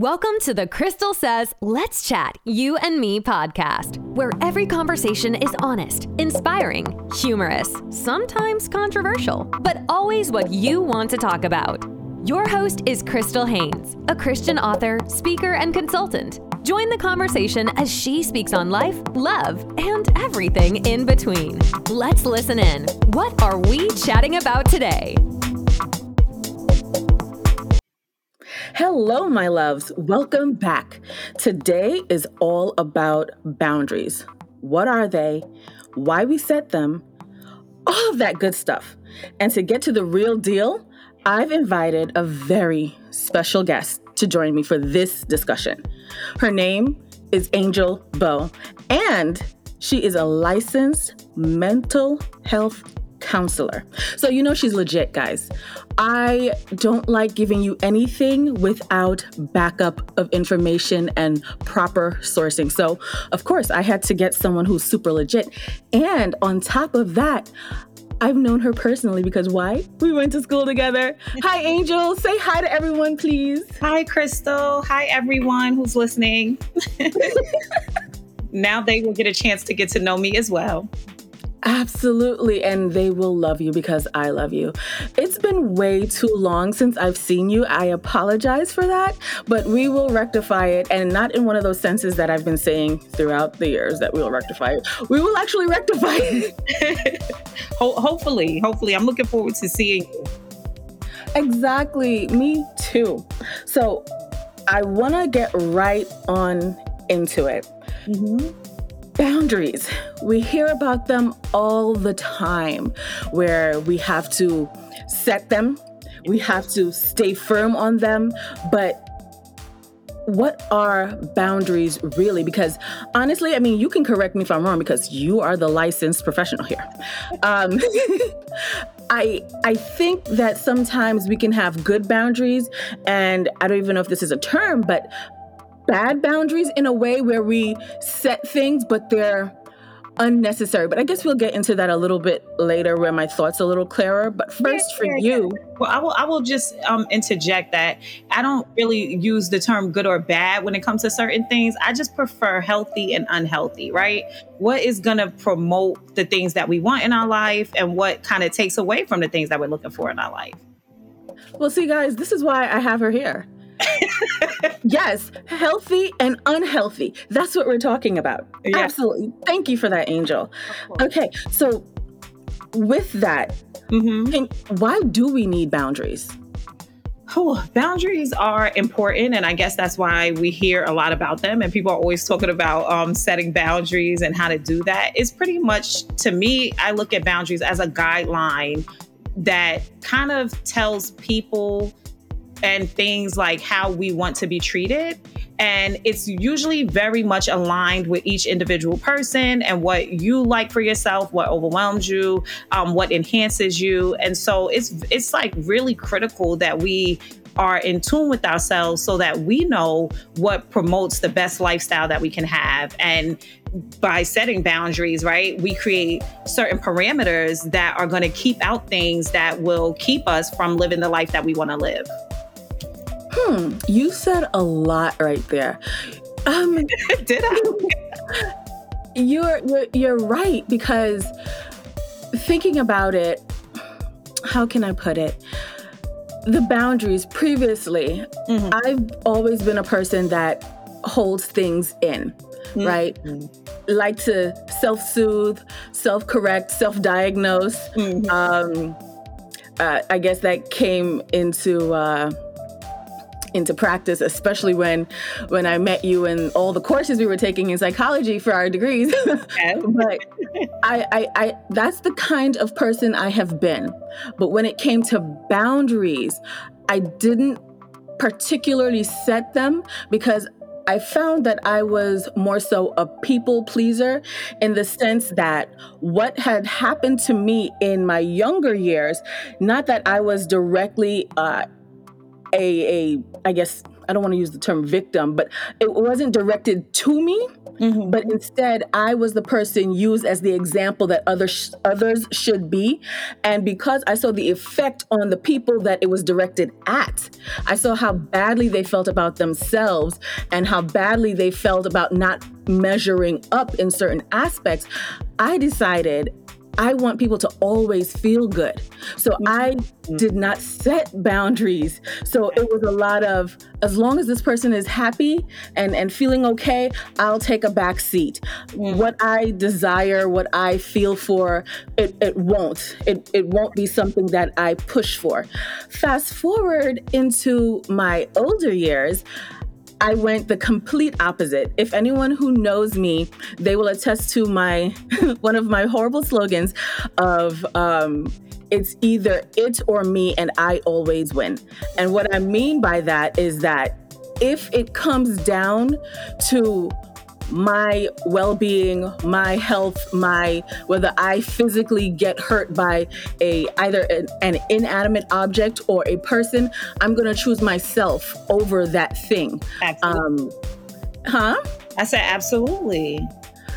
Welcome to the Crystal Says Let's Chat, You and Me podcast, where every conversation is honest, inspiring, humorous, sometimes controversial, but always what you want to talk about. Your host is Crystal Haynes, a Christian author, speaker, and consultant. Join the conversation as she speaks on life, love, and everything in between. Let's listen in. What are we chatting about today? Hello, my loves. Welcome back. Today is all about boundaries. What are they? Why we set them? All of that good stuff. And to get to the real deal, I've invited a very special guest to join me for this discussion. Her name is Angel Bow, and she is a licensed mental health counselor. So, you know, she's legit, guys. I don't like giving you anything without backup of information and proper sourcing. So, of course, I had to get someone who's super legit. And on top of that, I've known her personally because why? We went to school together. Hi, Angel. Say hi to everyone, please. Hi, Crystal. Hi, everyone who's listening. now they will get a chance to get to know me as well. Absolutely. And they will love you because I love you. It's been way too long since I've seen you. I apologize for that, but we will rectify it. And not in one of those senses that I've been saying throughout the years that we will rectify it. We will actually rectify it. hopefully, hopefully. I'm looking forward to seeing you. Exactly. Me too. So I want to get right on into it. Mm-hmm. Boundaries. We hear about them all the time where we have to set them, we have to stay firm on them, but what are boundaries really? Because honestly, I mean, you can correct me if I'm wrong because you are the licensed professional here. Um, I I think that sometimes we can have good boundaries, and I don't even know if this is a term, but bad boundaries in a way where we set things, but they're unnecessary. But I guess we'll get into that a little bit later where my thoughts are a little clearer. But first for you. Well, I will I will just um, interject that I don't really use the term good or bad when it comes to certain things. I just prefer healthy and unhealthy, right? What is gonna promote the things that we want in our life and what kind of takes away from the things that we're looking for in our life. Well, see, guys, this is why I have her here yes, healthy and unhealthy. That's what we're talking about. Yeah. Absolutely. Thank you for that, Angel. Okay, so with that, mm-hmm. can, why do we need boundaries? Oh, boundaries are important, and I guess that's why we hear a lot about them. And people are always talking about um, setting boundaries and how to do that. It's pretty much, to me, I look at boundaries as a guideline that kind of tells people and things like how we want to be treated. And it's usually very much aligned with each individual person and what you like for yourself, what overwhelms you, um, what enhances you. And so it's it's like really critical that we are in tune with ourselves so that we know what promotes the best lifestyle that we can have. And by setting boundaries, right, we create certain parameters that are going to keep out things that will keep us from living the life that we want to live. Hmm, you said a lot right there. Um, Did I? you're, you're you're right because thinking about it, how can I put it? The boundaries previously, mm-hmm. I've always been a person that holds things in, mm-hmm. right? Like to self soothe, self correct, self diagnose. Mm-hmm. Um, uh, I guess that came into. Uh, into practice, especially when when I met you and all the courses we were taking in psychology for our degrees. but I, I, I that's the kind of person I have been. But when it came to boundaries, I didn't particularly set them because I found that I was more so a people pleaser in the sense that what had happened to me in my younger years, not that I was directly uh, a, a I guess I don't want to use the term victim, but it wasn't directed to me, mm-hmm. but instead I was the person used as the example that others others should be. And because I saw the effect on the people that it was directed at, I saw how badly they felt about themselves and how badly they felt about not measuring up in certain aspects. I decided I want people to always feel good. So I mm-hmm. did not set boundaries. So it was a lot of as long as this person is happy and and feeling okay, I'll take a back seat. Mm. What I desire, what I feel for, it, it won't. It it won't be something that I push for. Fast forward into my older years, I went the complete opposite. If anyone who knows me, they will attest to my one of my horrible slogans of um, it's either it or me, and I always win. And what I mean by that is that if it comes down to my well-being, my health, my whether I physically get hurt by a either an, an inanimate object or a person, I'm to choose myself over that thing. Absolutely. Um, huh? I said absolutely.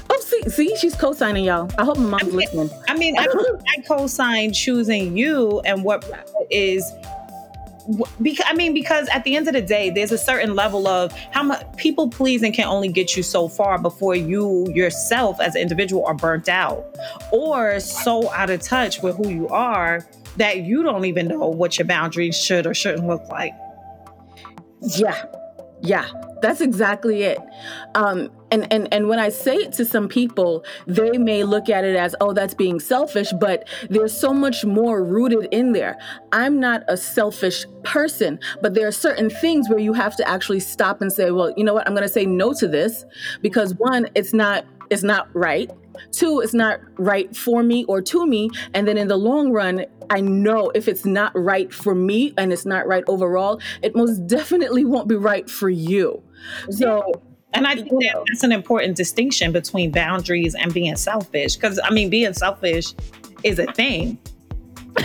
Oh, see, see, she's co-signing y'all. I hope my mom's I mean, listening. I mean, I, I co-sign choosing you and what is because I mean, because at the end of the day, there's a certain level of how much people pleasing can only get you so far before you yourself as an individual are burnt out or so out of touch with who you are that you don't even know what your boundaries should or shouldn't look like. Yeah. Yeah, that's exactly it. Um, and, and, and when I say it to some people, they may look at it as, oh, that's being selfish, but there's so much more rooted in there. I'm not a selfish person, but there are certain things where you have to actually stop and say, well, you know what, I'm going to say no to this because one, it's not it's not right. Two, it's not right for me or to me. And then in the long run, I know if it's not right for me and it's not right overall, it most definitely won't be right for you. So, and I think that that's an important distinction between boundaries and being selfish. Because, I mean, being selfish is a thing.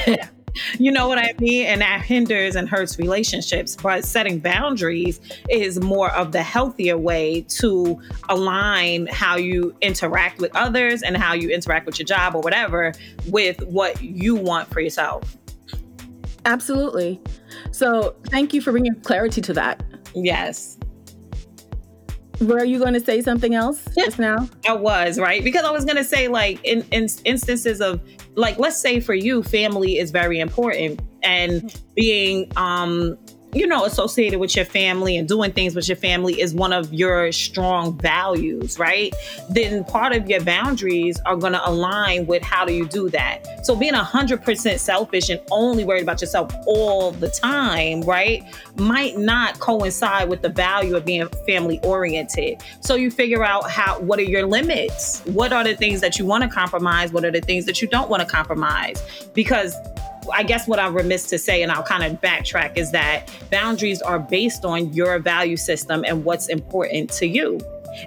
you know what I mean? And that hinders and hurts relationships. But setting boundaries is more of the healthier way to align how you interact with others and how you interact with your job or whatever with what you want for yourself. Absolutely. So thank you for bringing clarity to that. Yes. Were you going to say something else just now? I was, right? Because I was going to say, like, in, in instances of like let's say for you family is very important and being um you know, associated with your family and doing things with your family is one of your strong values, right? Then part of your boundaries are going to align with how do you do that. So being 100% selfish and only worried about yourself all the time, right, might not coincide with the value of being family oriented. So you figure out how what are your limits? What are the things that you want to compromise? What are the things that you don't want to compromise? Because I guess what I'm remiss to say, and I'll kind of backtrack, is that boundaries are based on your value system and what's important to you.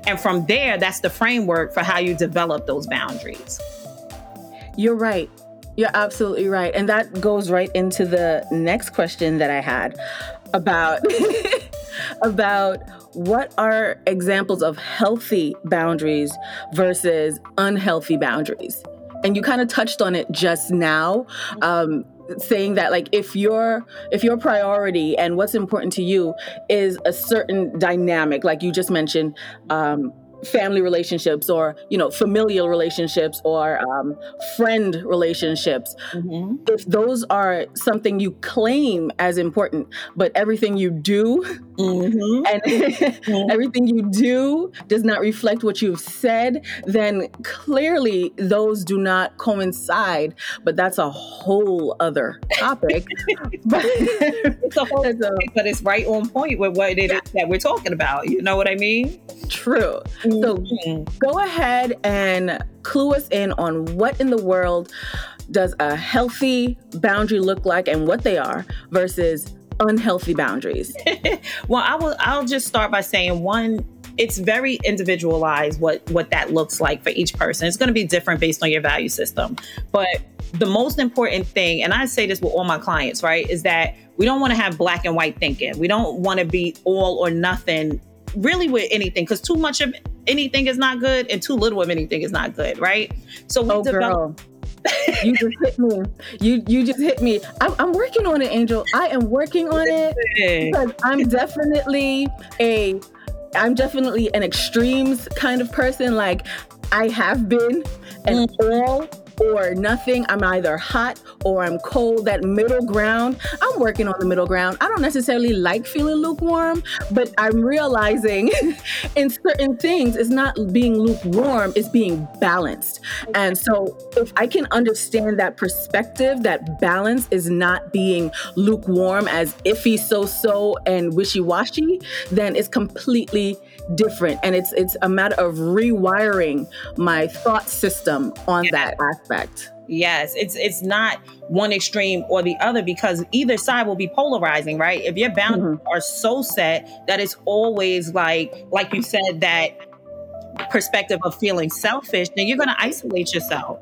And from there, that's the framework for how you develop those boundaries. You're right. You're absolutely right. And that goes right into the next question that I had about about what are examples of healthy boundaries versus unhealthy boundaries and you kind of touched on it just now um, saying that like if your if your priority and what's important to you is a certain dynamic like you just mentioned um, family relationships or you know familial relationships or um, friend relationships mm-hmm. if those are something you claim as important but everything you do mm-hmm. and mm-hmm. everything you do does not reflect what you've said then clearly those do not coincide but that's a whole other topic but it's a whole topic, but it's right on point with what it is that we're talking about you know what i mean true so mm-hmm. go ahead and clue us in on what in the world does a healthy boundary look like and what they are versus unhealthy boundaries. well, I will I'll just start by saying one it's very individualized what what that looks like for each person. It's going to be different based on your value system. But the most important thing, and I say this with all my clients, right, is that We don't want to have black and white thinking. We don't want to be all or nothing really with anything because too much of anything is not good and too little of anything is not good, right? So we oh, develop. Girl. You just hit me. You you just hit me. I'm, I'm, working on it, Angel. I am working on it because I'm definitely a I'm definitely an extremes kind of person. Like I have been, and mm. all or nothing. I'm either hot or I'm cold. That middle ground, I'm working on the middle ground. I don't necessarily like feeling lukewarm, but I'm realizing in certain things, it's not being lukewarm, it's being balanced. And so if I can understand that perspective, that balance is not being lukewarm as iffy, so so, and wishy washy, then it's completely different and it's it's a matter of rewiring my thought system on that aspect. Yes it's it's not one extreme or the other because either side will be polarizing right? If your boundaries mm-hmm. are so set that it's always like like you said that perspective of feeling selfish then you're going to isolate yourself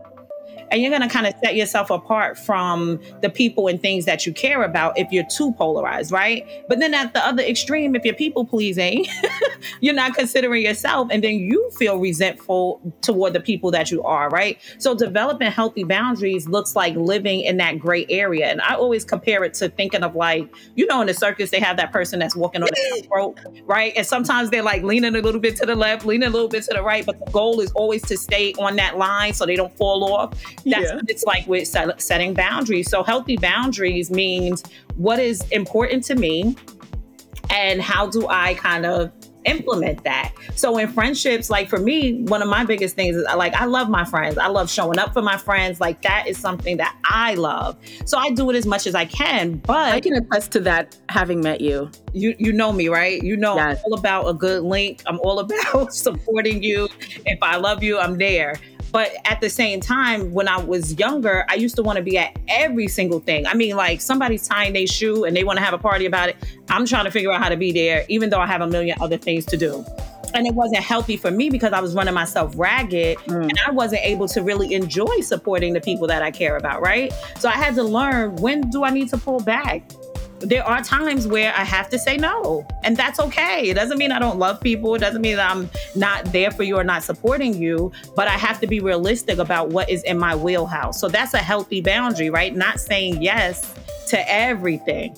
and you're going to kind of set yourself apart from the people and things that you care about if you're too polarized, right? But then at the other extreme, if you're people pleasing, you're not considering yourself, and then you feel resentful toward the people that you are, right? So developing healthy boundaries looks like living in that gray area. And I always compare it to thinking of like, you know, in the circus, they have that person that's walking on the rope, right? And sometimes they're like leaning a little bit to the left, leaning a little bit to the right, but the goal is always to stay on that line so they don't fall off. That's yeah. what it's like with setting boundaries. So healthy boundaries means what is important to me and how do I kind of implement that. So in friendships, like for me, one of my biggest things is like I love my friends. I love showing up for my friends. Like that is something that I love. So I do it as much as I can. But I can attest to that having met you. You you know me, right? You know yes. I'm all about a good link. I'm all about supporting you. If I love you, I'm there. But at the same time, when I was younger, I used to want to be at every single thing. I mean, like somebody's tying their shoe and they want to have a party about it. I'm trying to figure out how to be there, even though I have a million other things to do. And it wasn't healthy for me because I was running myself ragged mm. and I wasn't able to really enjoy supporting the people that I care about, right? So I had to learn when do I need to pull back? There are times where I have to say no, and that's okay. It doesn't mean I don't love people. It doesn't mean that I'm not there for you or not supporting you, but I have to be realistic about what is in my wheelhouse. So that's a healthy boundary, right? Not saying yes to everything.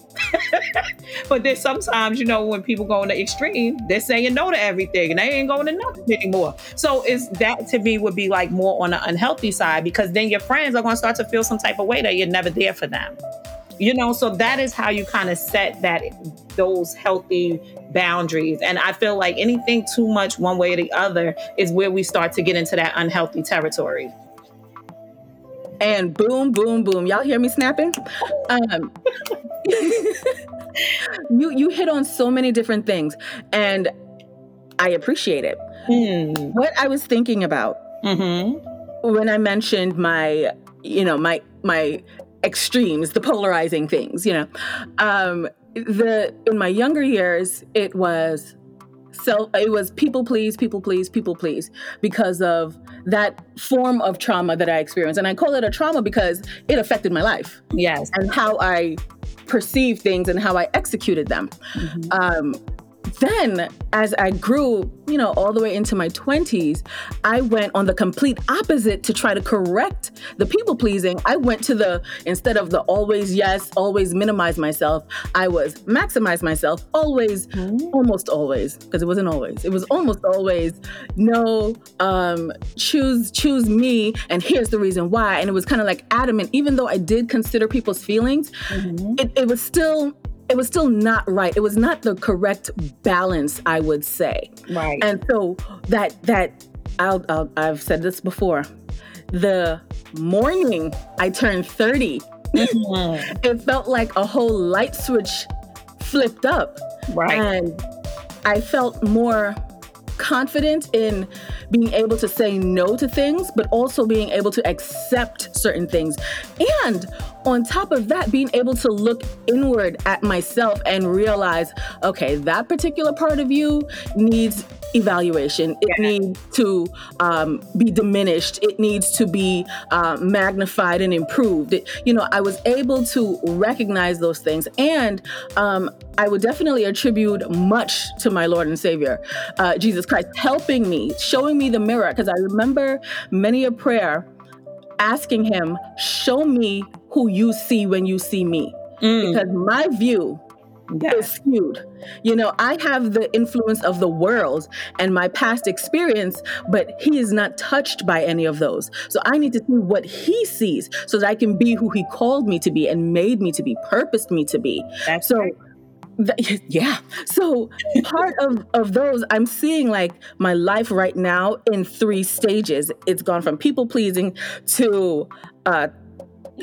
but then sometimes, you know, when people go in the extreme, they're saying no to everything and they ain't going to nothing anymore. So is that to me would be like more on the unhealthy side because then your friends are going to start to feel some type of way that you're never there for them you know so that is how you kind of set that those healthy boundaries. And i feel like anything too much one way or the other is where we start to get into that unhealthy territory. And boom boom boom. Y'all hear me snapping? Um, you you hit on so many different things and i appreciate it. Mm. what i was thinking about mm-hmm. when i mentioned my you know my my extremes, the polarizing things, you know. Um, the in my younger years, it was so it was people please, people please, people please because of that form of trauma that I experienced. And I call it a trauma because it affected my life. Yes. And how I perceived things and how I executed them. Mm-hmm. Um, then as I grew, you know, all the way into my 20s, I went on the complete opposite to try to correct the people pleasing. I went to the, instead of the always yes, always minimize myself, I was maximize myself, always, mm-hmm. almost always, because it wasn't always, it was almost always no, um, choose, choose me, and here's the reason why. And it was kind of like adamant, even though I did consider people's feelings, mm-hmm. it, it was still it was still not right. It was not the correct balance, I would say. Right. And so that that I'll, I'll, I've said this before. The morning I turned 30, mm-hmm. it felt like a whole light switch flipped up. Right. And I felt more confident in being able to say no to things, but also being able to accept certain things. And on top of that, being able to look inward at myself and realize, okay, that particular part of you needs evaluation. It yeah. needs to um, be diminished. It needs to be uh, magnified and improved. It, you know, I was able to recognize those things, and um, I would definitely attribute much to my Lord and Savior, uh, Jesus Christ, helping me, showing me the mirror. Because I remember many a prayer asking Him, "Show me who you see when you see me," mm. because my view yeah. is skewed. You know, I have the influence of the world and my past experience, but he is not touched by any of those. So I need to see what he sees so that I can be who he called me to be and made me to be, purposed me to be. That's so right. Th- yeah. So part of, of those, I'm seeing like my life right now in three stages. It's gone from people pleasing to uh,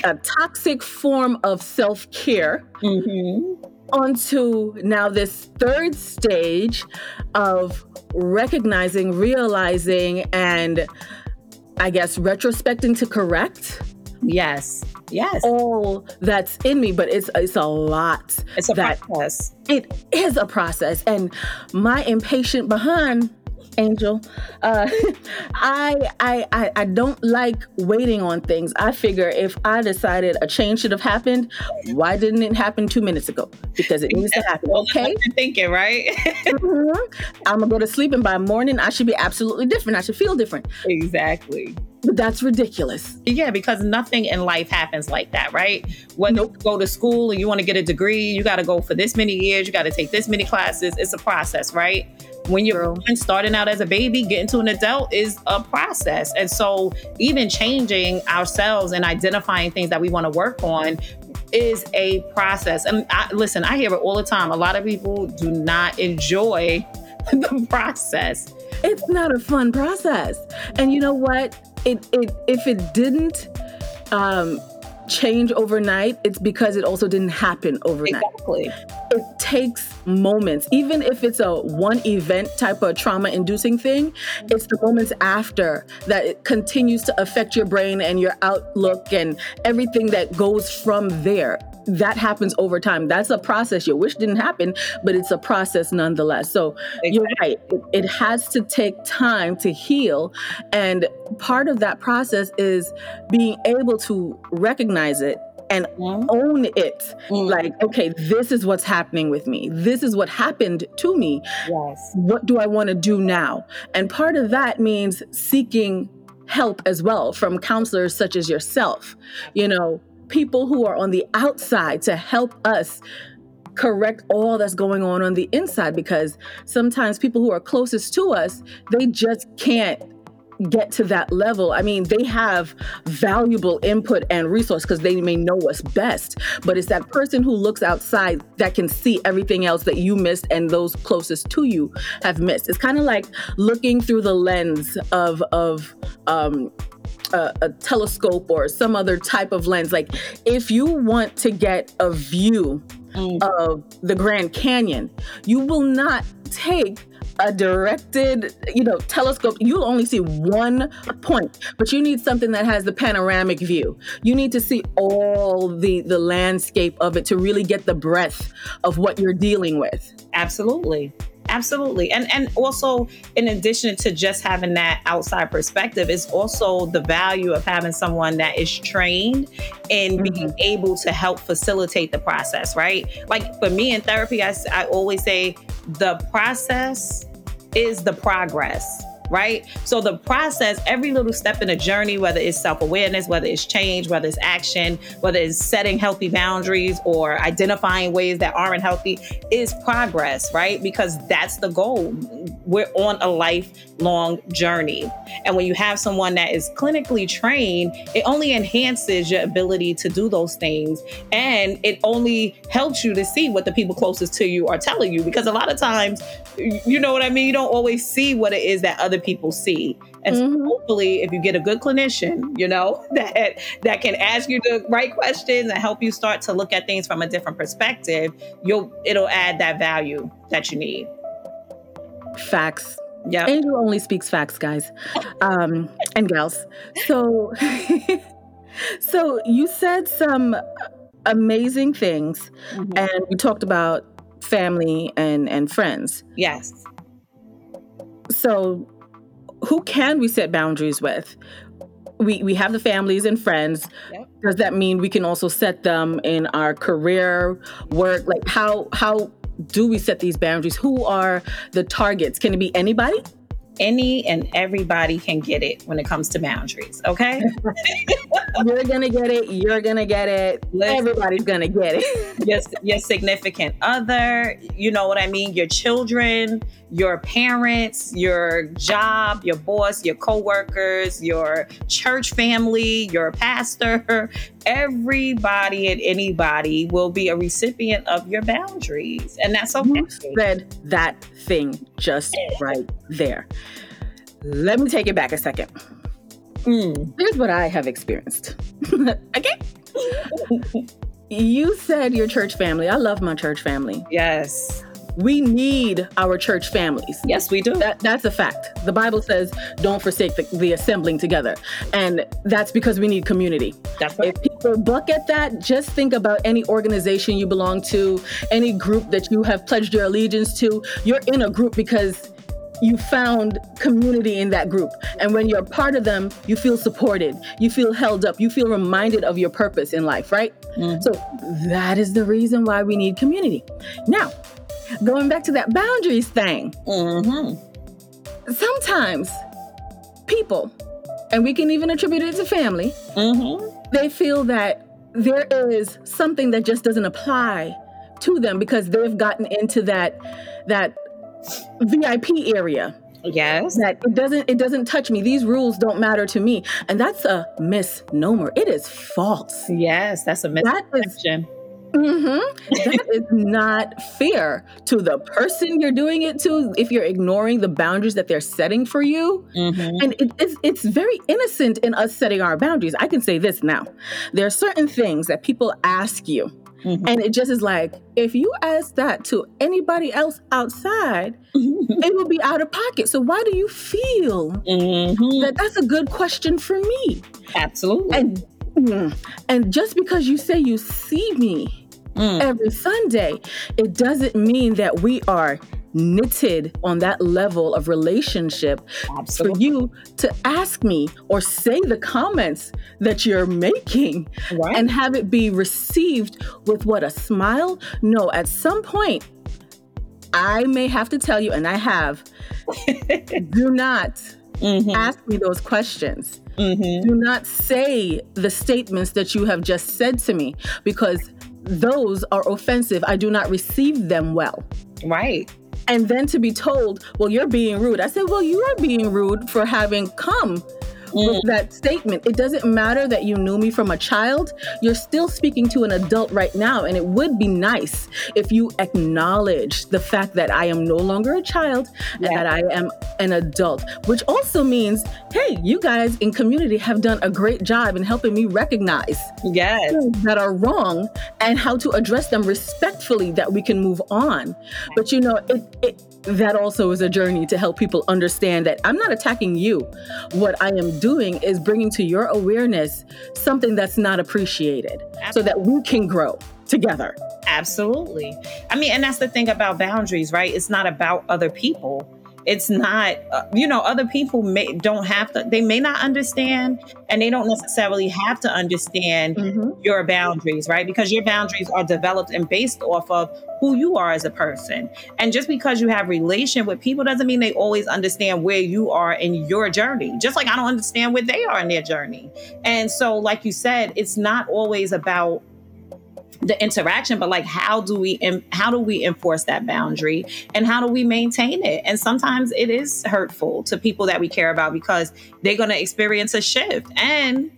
a toxic form of self care. Mm-hmm onto now this third stage of recognizing, realizing, and I guess retrospecting to correct. Yes. Yes. All that's in me, but it's it's a lot. It's a process. It is a process. And my impatient behind Angel. Uh, I, I I I don't like waiting on things. I figure if I decided a change should have happened, why didn't it happen two minutes ago? Because it needs to happen. Okay, you're thinking right. mm-hmm. I'm gonna go to sleep, and by morning I should be absolutely different. I should feel different. Exactly. But that's ridiculous. Yeah, because nothing in life happens like that, right? When nope. you go to school and you want to get a degree, you got to go for this many years, you got to take this many classes. It's a process, right? when you're starting out as a baby, getting to an adult is a process. And so, even changing ourselves and identifying things that we want to work on is a process. And I, listen, I hear it all the time. A lot of people do not enjoy the process. It's not a fun process. And you know what? It, it if it didn't um, change overnight, it's because it also didn't happen overnight. Exactly. It takes moments, even if it's a one event type of trauma inducing thing, it's the moments after that it continues to affect your brain and your outlook and everything that goes from there that happens over time. That's a process you wish didn't happen, but it's a process nonetheless. So exactly. you're right. It, it has to take time to heal. And part of that process is being able to recognize it and mm-hmm. own it. Mm-hmm. Like, okay, this is what's happening with me. This is what happened to me. Yes. What do I want to do now? And part of that means seeking help as well from counselors such as yourself. You know, people who are on the outside to help us correct all that's going on on the inside because sometimes people who are closest to us they just can't get to that level. I mean they have valuable input and resource because they may know us best but it's that person who looks outside that can see everything else that you missed and those closest to you have missed. It's kind of like looking through the lens of of um a, a, telescope or some other type of lens. Like, if you want to get a view mm. of the Grand Canyon, you will not take a directed, you know, telescope. You'll only see one point, but you need something that has the panoramic view. You need to see all the the landscape of it to really get the breadth of what you're dealing with. Absolutely. Absolutely. And and also in addition to just having that outside perspective is also the value of having someone that is trained in mm-hmm. being able to help facilitate the process, right? Like for me in therapy I, I always say the process is the progress right? So the process, every little step in the journey, whether it's self-awareness, whether it's change, whether it's action, whether it's setting healthy boundaries or identifying ways that aren't healthy, is progress, right? Because that's the goal. We're on a lifelong journey. And when you have someone that is clinically trained, it only enhances your ability to do those things. And it only helps you to see what the people closest to you are telling you. Because a lot of times, you know what I mean? You don't always see what it is that other people see. And mm-hmm. so hopefully if you get a good clinician, you know, that that can ask you the right questions and help you start to look at things from a different perspective, you'll it'll add that value that you need. Facts. Yeah. Angel only speaks facts, guys. Um, and gals. So So you said some amazing things, mm-hmm. and we talked about family and and friends. Yes. So, who can we set boundaries with? We we have the families and friends. Yep. Does that mean we can also set them in our career, work? Like how how do we set these boundaries? Who are the targets? Can it be anybody? any and everybody can get it when it comes to boundaries. Okay. you're gonna get it. You're gonna get it. Listen, Everybody's gonna get it. your, your significant other, you know what I mean? Your children, your parents, your job, your boss, your coworkers, your church family, your pastor, everybody and anybody will be a recipient of your boundaries. And that's okay. You said that thing just right there. Let me take it back a second. Mm. Here's what I have experienced. okay. you said your church family. I love my church family. Yes. We need our church families. Yes, we do. That, that's a fact. The Bible says, don't forsake the, the, assembling together. And that's because we need community. That's right. If people buck at that, just think about any organization you belong to, any group that you have pledged your allegiance to. You're in a group because you found community in that group. And when you're part of them, you feel supported, you feel held up, you feel reminded of your purpose in life, right? Mm-hmm. So that is the reason why we need community. Now, going back to that boundaries thing, mm-hmm. sometimes people, and we can even attribute it to family, mm-hmm. they feel that there is something that just doesn't apply to them because they've gotten into that that VIP area. Yes. That it doesn't it doesn't touch me. These rules don't matter to me. And that's a misnomer. It is false. Yes, that's a misconception. Mm-hmm. that is not fair to the person you're doing it to if you're ignoring the boundaries that they're setting for you. Mm-hmm. And it, it's, it's very innocent in us setting our boundaries. I can say this now. There are certain things that people ask you Mm-hmm. And it just is like, if you ask that to anybody else outside, it will be out of pocket. So why do you feel mm-hmm. that that's a good question for me? Absolutely. And, mm, and just because you say you see me mm. every Sunday, it doesn't mean that we are knitted on that level of relationship Absolutely. for you to ask me or say the comments that you're making right. and have it be received with what a smile no at some point i may have to tell you and i have do not mm-hmm. ask me those questions mm-hmm. do not say the statements that you have just said to me because those are offensive i do not receive them well right and then to be told, well, you're being rude. I said, well, you are being rude for having come. With mm. that statement. It doesn't matter that you knew me from a child. You're still speaking to an adult right now. And it would be nice if you acknowledge the fact that I am no longer a child yeah. and that I am an adult, which also means, hey, you guys in community have done a great job in helping me recognize yes. that are wrong and how to address them respectfully that we can move on. But you know, it, it that also is a journey to help people understand that I'm not attacking you. What I am doing is bringing to your awareness something that's not appreciated Absolutely. so that we can grow together. Absolutely. I mean, and that's the thing about boundaries, right? It's not about other people it's not uh, you know other people may don't have to they may not understand and they don't necessarily have to understand mm-hmm. your boundaries right? Because your boundaries are developed and based off of who you are as a person. And just because you have relation with people doesn't mean they always understand where you are in your journey. Just like i don't understand where they are in their journey. And so like you said it's not always about the interaction but like how do we how do we enforce that boundary and how do we maintain it and sometimes it is hurtful to people that we care about because they're going to experience a shift and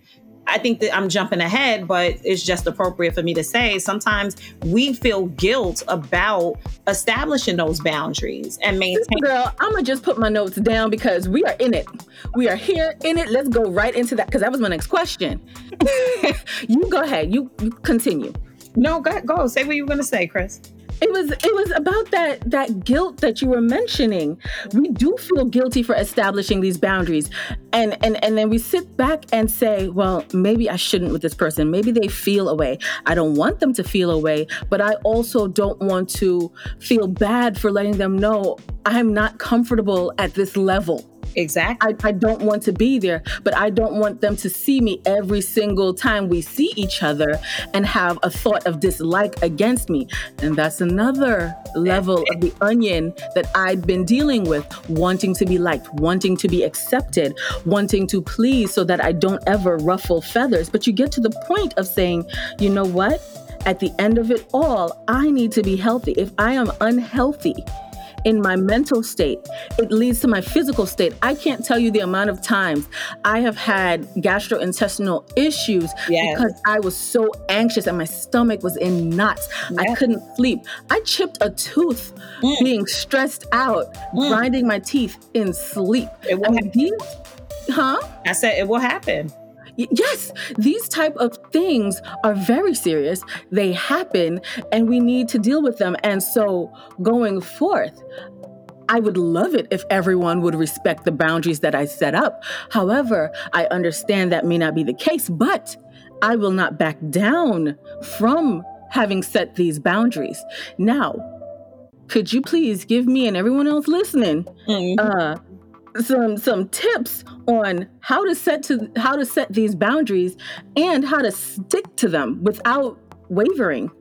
I think that I'm jumping ahead, but it's just appropriate for me to say sometimes we feel guilt about establishing those boundaries and maintaining. Girl, I'm gonna just put my notes down because we are in it. We are here in it. Let's go right into that because that was my next question. you go ahead. You, you continue. No, go, go. Say what you were to say, Chris. it was it was about that that guilt that you were mentioning. We do feel guilty for establishing these boundaries. And and and then we sit back and say well maybe i shouldn't with this person. Maybe they feel away i don't want them to feel away but i also don't want to feel bad for letting them know i'm not comfortable at this level Exactly. I, I, don't want to be there, but I don't want them to see me every single time we see each other and have a thought of dislike against me. And that's another level of the onion that I've been dealing with wanting to be liked, wanting to be accepted, wanting to please so that I don't ever ruffle feathers. But you get to the point of saying, you know what? At the end of it all, I need to be healthy. If I am unhealthy, in my mental state. It leads to my physical state. I can't tell you the amount of times I have had gastrointestinal issues yes. because I was so anxious and my stomach was in knots. Yes. I couldn't sleep. I chipped a tooth mm. being stressed out, mm. grinding my teeth in sleep. It will these, huh? I said it will happen yes these type of things are very serious they happen and we need to deal with them and so going forth I would love it if everyone would respect the boundaries that I set up. However, I understand that may not be the case, but I will not back down from having set these boundaries. Now, could you please give me and everyone else listening mm-hmm. uh, some some tips on how to set to how to set these boundaries and how to stick to them without wavering.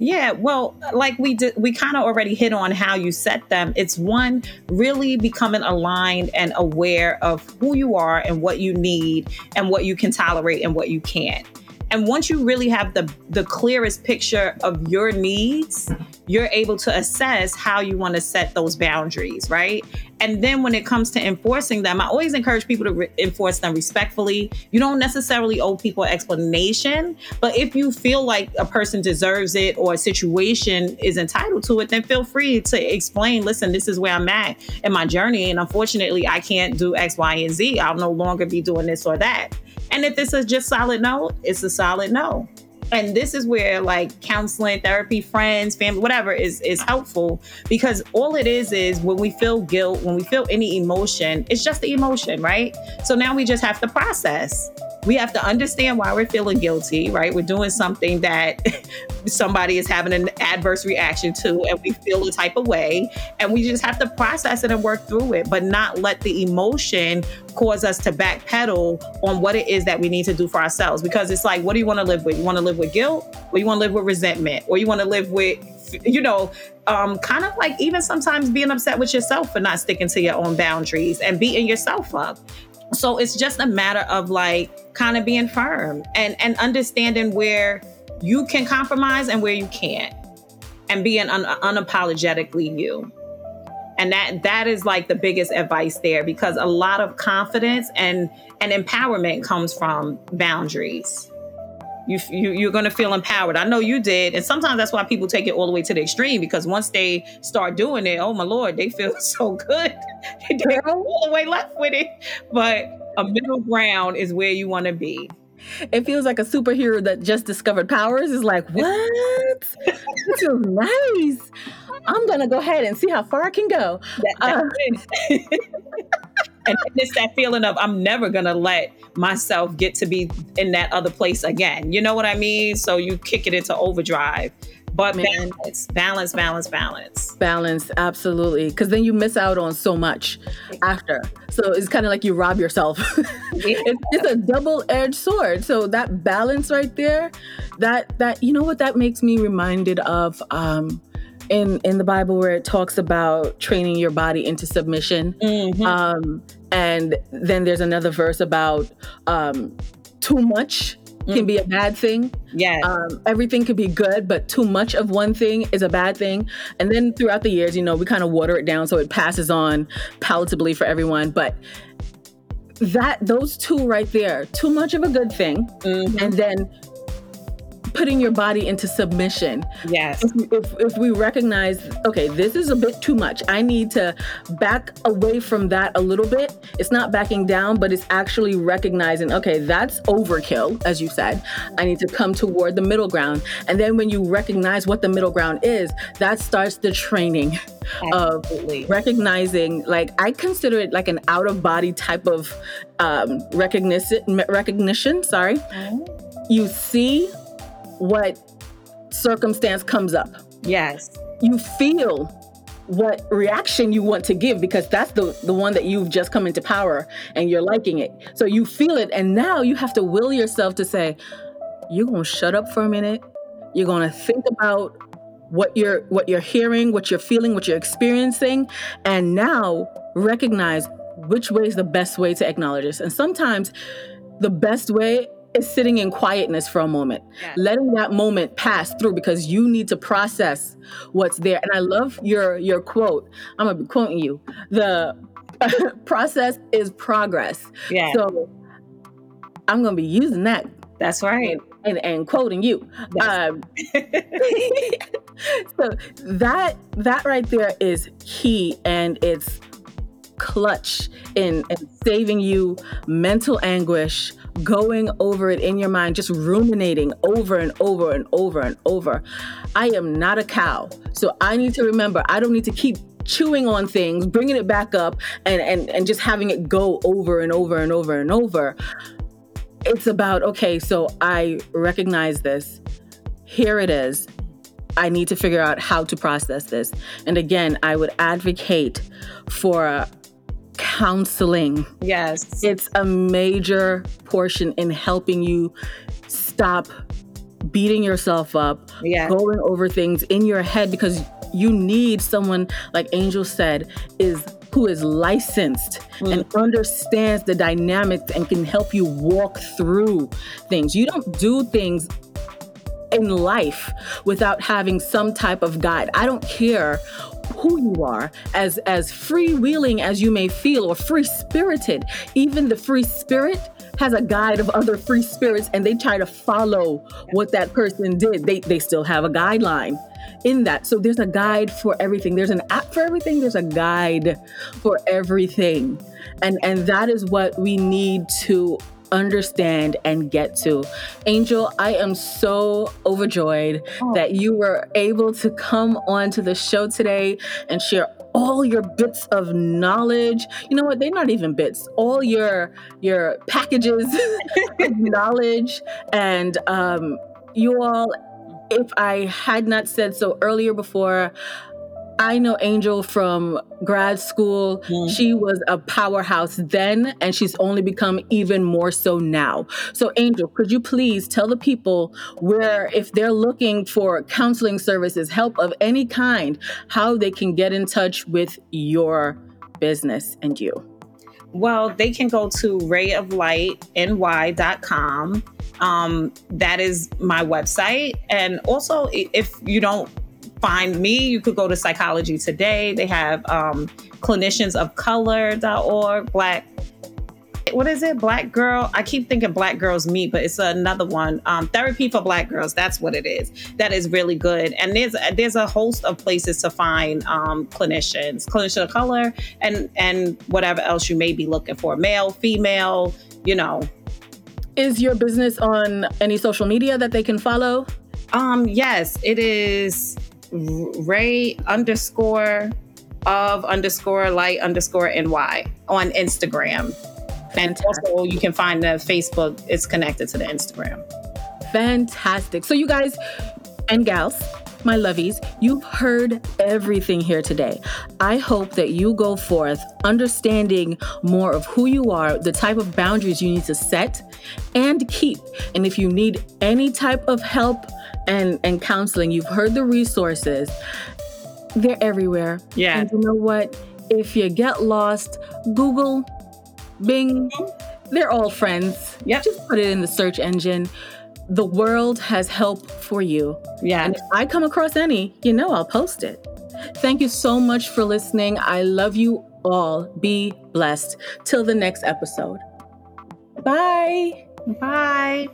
Yeah, well, like we did, we kind of already hit on how you set them. It's one, really becoming aligned and aware of who you are and what you need and what you can tolerate and what you can't. And once you really have the the clearest picture of your needs, you're able to assess how you want to set those boundaries, right? And then when it comes to enforcing them, I always encourage people to re- enforce them respectfully. You don't necessarily owe people explanation, but if you feel like a person deserves it or a situation is entitled to it, then feel free to explain, listen, this is where I'm at in my journey. And unfortunately, I can't do X, Y, and Z. I'll no longer be doing this or that. And if it's a just solid no, it's a solid no. And this is where like counseling, therapy, friends, family, whatever is is helpful because all it is is when we feel guilt, when we feel any emotion, it's just the emotion, right? So now we just have to process we have to understand why we're feeling guilty, right? We're doing something that somebody is having an adverse reaction to, and we feel a type of way. And we just have to process it and work through it, but not let the emotion cause us to backpedal on what it is that we need to do for ourselves. Because it's like, what do you want to live with? You want to live with guilt, or you want to live with resentment, or you want to live with you know, um, kind of like even sometimes being upset with yourself for not sticking to your own boundaries and beating yourself up. So it's just a matter of like kind of being firm and and understanding where you can compromise and where you can't and being un- unapologetically you. And that that is like the biggest advice there because a lot of confidence and and empowerment comes from boundaries you, you you're going to feel empowered. I know you did and sometimes that's why people take it all the way to the extreme because once they start doing it oh my lord they feel so good. They go all the way left with it. But a middle ground is where you want to be. It feels like a superhero that just discovered powers is like what? This is nice. I'm gonna go ahead and see how far i can go. That, uh, and it's that feeling of I'm never gonna let myself get to be in that other place again. You know what I mean? So you kick it into overdrive. But Man. balance, balance, balance, balance. Balance, absolutely. Because then you miss out on so much after. So it's kind of like you rob yourself. it's, it's a double-edged sword. So that balance right there, that that you know what that makes me reminded of um in in the Bible where it talks about training your body into submission. Mm-hmm. Um, and then there's another verse about um, too much can be a mm. bad thing. Yeah. Um, everything could be good, but too much of one thing is a bad thing. And then throughout the years, you know, we kind of water it down so it passes on palatably for everyone. But that those two right there, too much of a good thing, mm-hmm. and then putting your body into submission. Yes. If, if, if, we recognize, okay, this is a bit too much, I need to back away from that a little bit. It's not backing down, but it's actually recognizing, okay, that's overkill, as you said. I need to come toward the middle ground. And then when you recognize what the middle ground is, that starts the training Absolutely. of recognizing, like, I consider it like an out of body type of um, recognition, recognition, sorry. Mm-hmm you see what circumstance comes up. Yes. You feel what reaction you want to give because that's the the one that you've just come into power and you're liking it. So you feel it and now you have to will yourself to say you're going to shut up for a minute. You're going to think about what you're what you're hearing, what you're feeling, what you're experiencing and now recognize which way is the best way to acknowledge this. And sometimes the best way is sitting in quietness for a moment, yes. letting that moment pass through because you need to process what's there. And I love your your quote. I'm gonna be quoting you. The process is progress. Yeah. So I'm gonna be using that. That's right. And, and, and quoting you. Um, so that that right there is key and it's clutch in, in saving you mental anguish going over it in your mind, just ruminating over and over and over and over. I am not a cow. So I need to remember, I don't need to keep chewing on things, bringing it back up, and, and, and just having it go over and over and over and over. It's about, okay, so I recognize this. Here it is. I need to figure out how to process this. And again, I would advocate for counseling. Yes. It's a major portion in helping you stop beating yourself up, yes. going over things in your head because you need someone like Angel said is who is licensed mm. and understands the dynamics and can help you walk through things. You don't do things in life without having some type of guide. I don't care who you are, as as freewheeling as you may feel or free spirited. Even the free spirit has a guide of other free spirits and they try to follow what that person did. They they still have a guideline in that. So there's a guide for everything. There's an app for everything. There's a guide for everything. And and that is what we need to understand and get to. Angel, I am so overjoyed oh. that you were able to come onto the show today and share all your bits of knowledge. You know what? They're not even bits. All your your packages of knowledge and um you all if I had not said so earlier before, I know Angel from grad school. Mm. She was a powerhouse then, and she's only become even more so now. So, Angel, could you please tell the people where, if they're looking for counseling services, help of any kind, how they can get in touch with your business and you? Well, they can go to rayoflightny.com. Um, that is my website. And also, if you don't find me, you could go to Psychology Today. They have um, cliniciansofcolor.org, Black what is it? Black Girl. I keep thinking Black Girls Meet, but it's another one. Um, Therapy for Black Girls. That's what it is. That is really good. And there's there's a host of places to find um, clinicians, clinician of color, and and whatever else you may be looking for, male, female. You know. Is your business on any social media that they can follow? Um, yes, it is Ray underscore of underscore light underscore ny on Instagram. Fantastic. And also you can find the Facebook, it's connected to the Instagram. Fantastic. So you guys and gals, my lovies, you've heard everything here today. I hope that you go forth understanding more of who you are, the type of boundaries you need to set and keep. And if you need any type of help, and and counseling. You've heard the resources. They're everywhere. Yeah. And you know what? If you get lost, Google, Bing, they're all friends. Yeah. Just put it in the search engine. The world has help for you. Yeah. And if I come across any, you know I'll post it. Thank you so much for listening. I love you all. Be blessed. Till the next episode. Bye. Bye.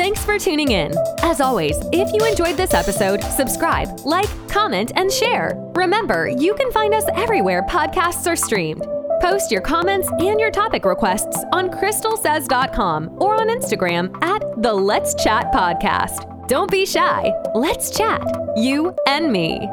Thanks for tuning in. As always, if you enjoyed this episode, subscribe, like, comment, and share. Remember, you can find us everywhere podcasts are streamed. Post your comments and your topic requests on crystalsays.com or on Instagram at the Let's Chat Podcast. Don't be shy. Let's chat, you and me.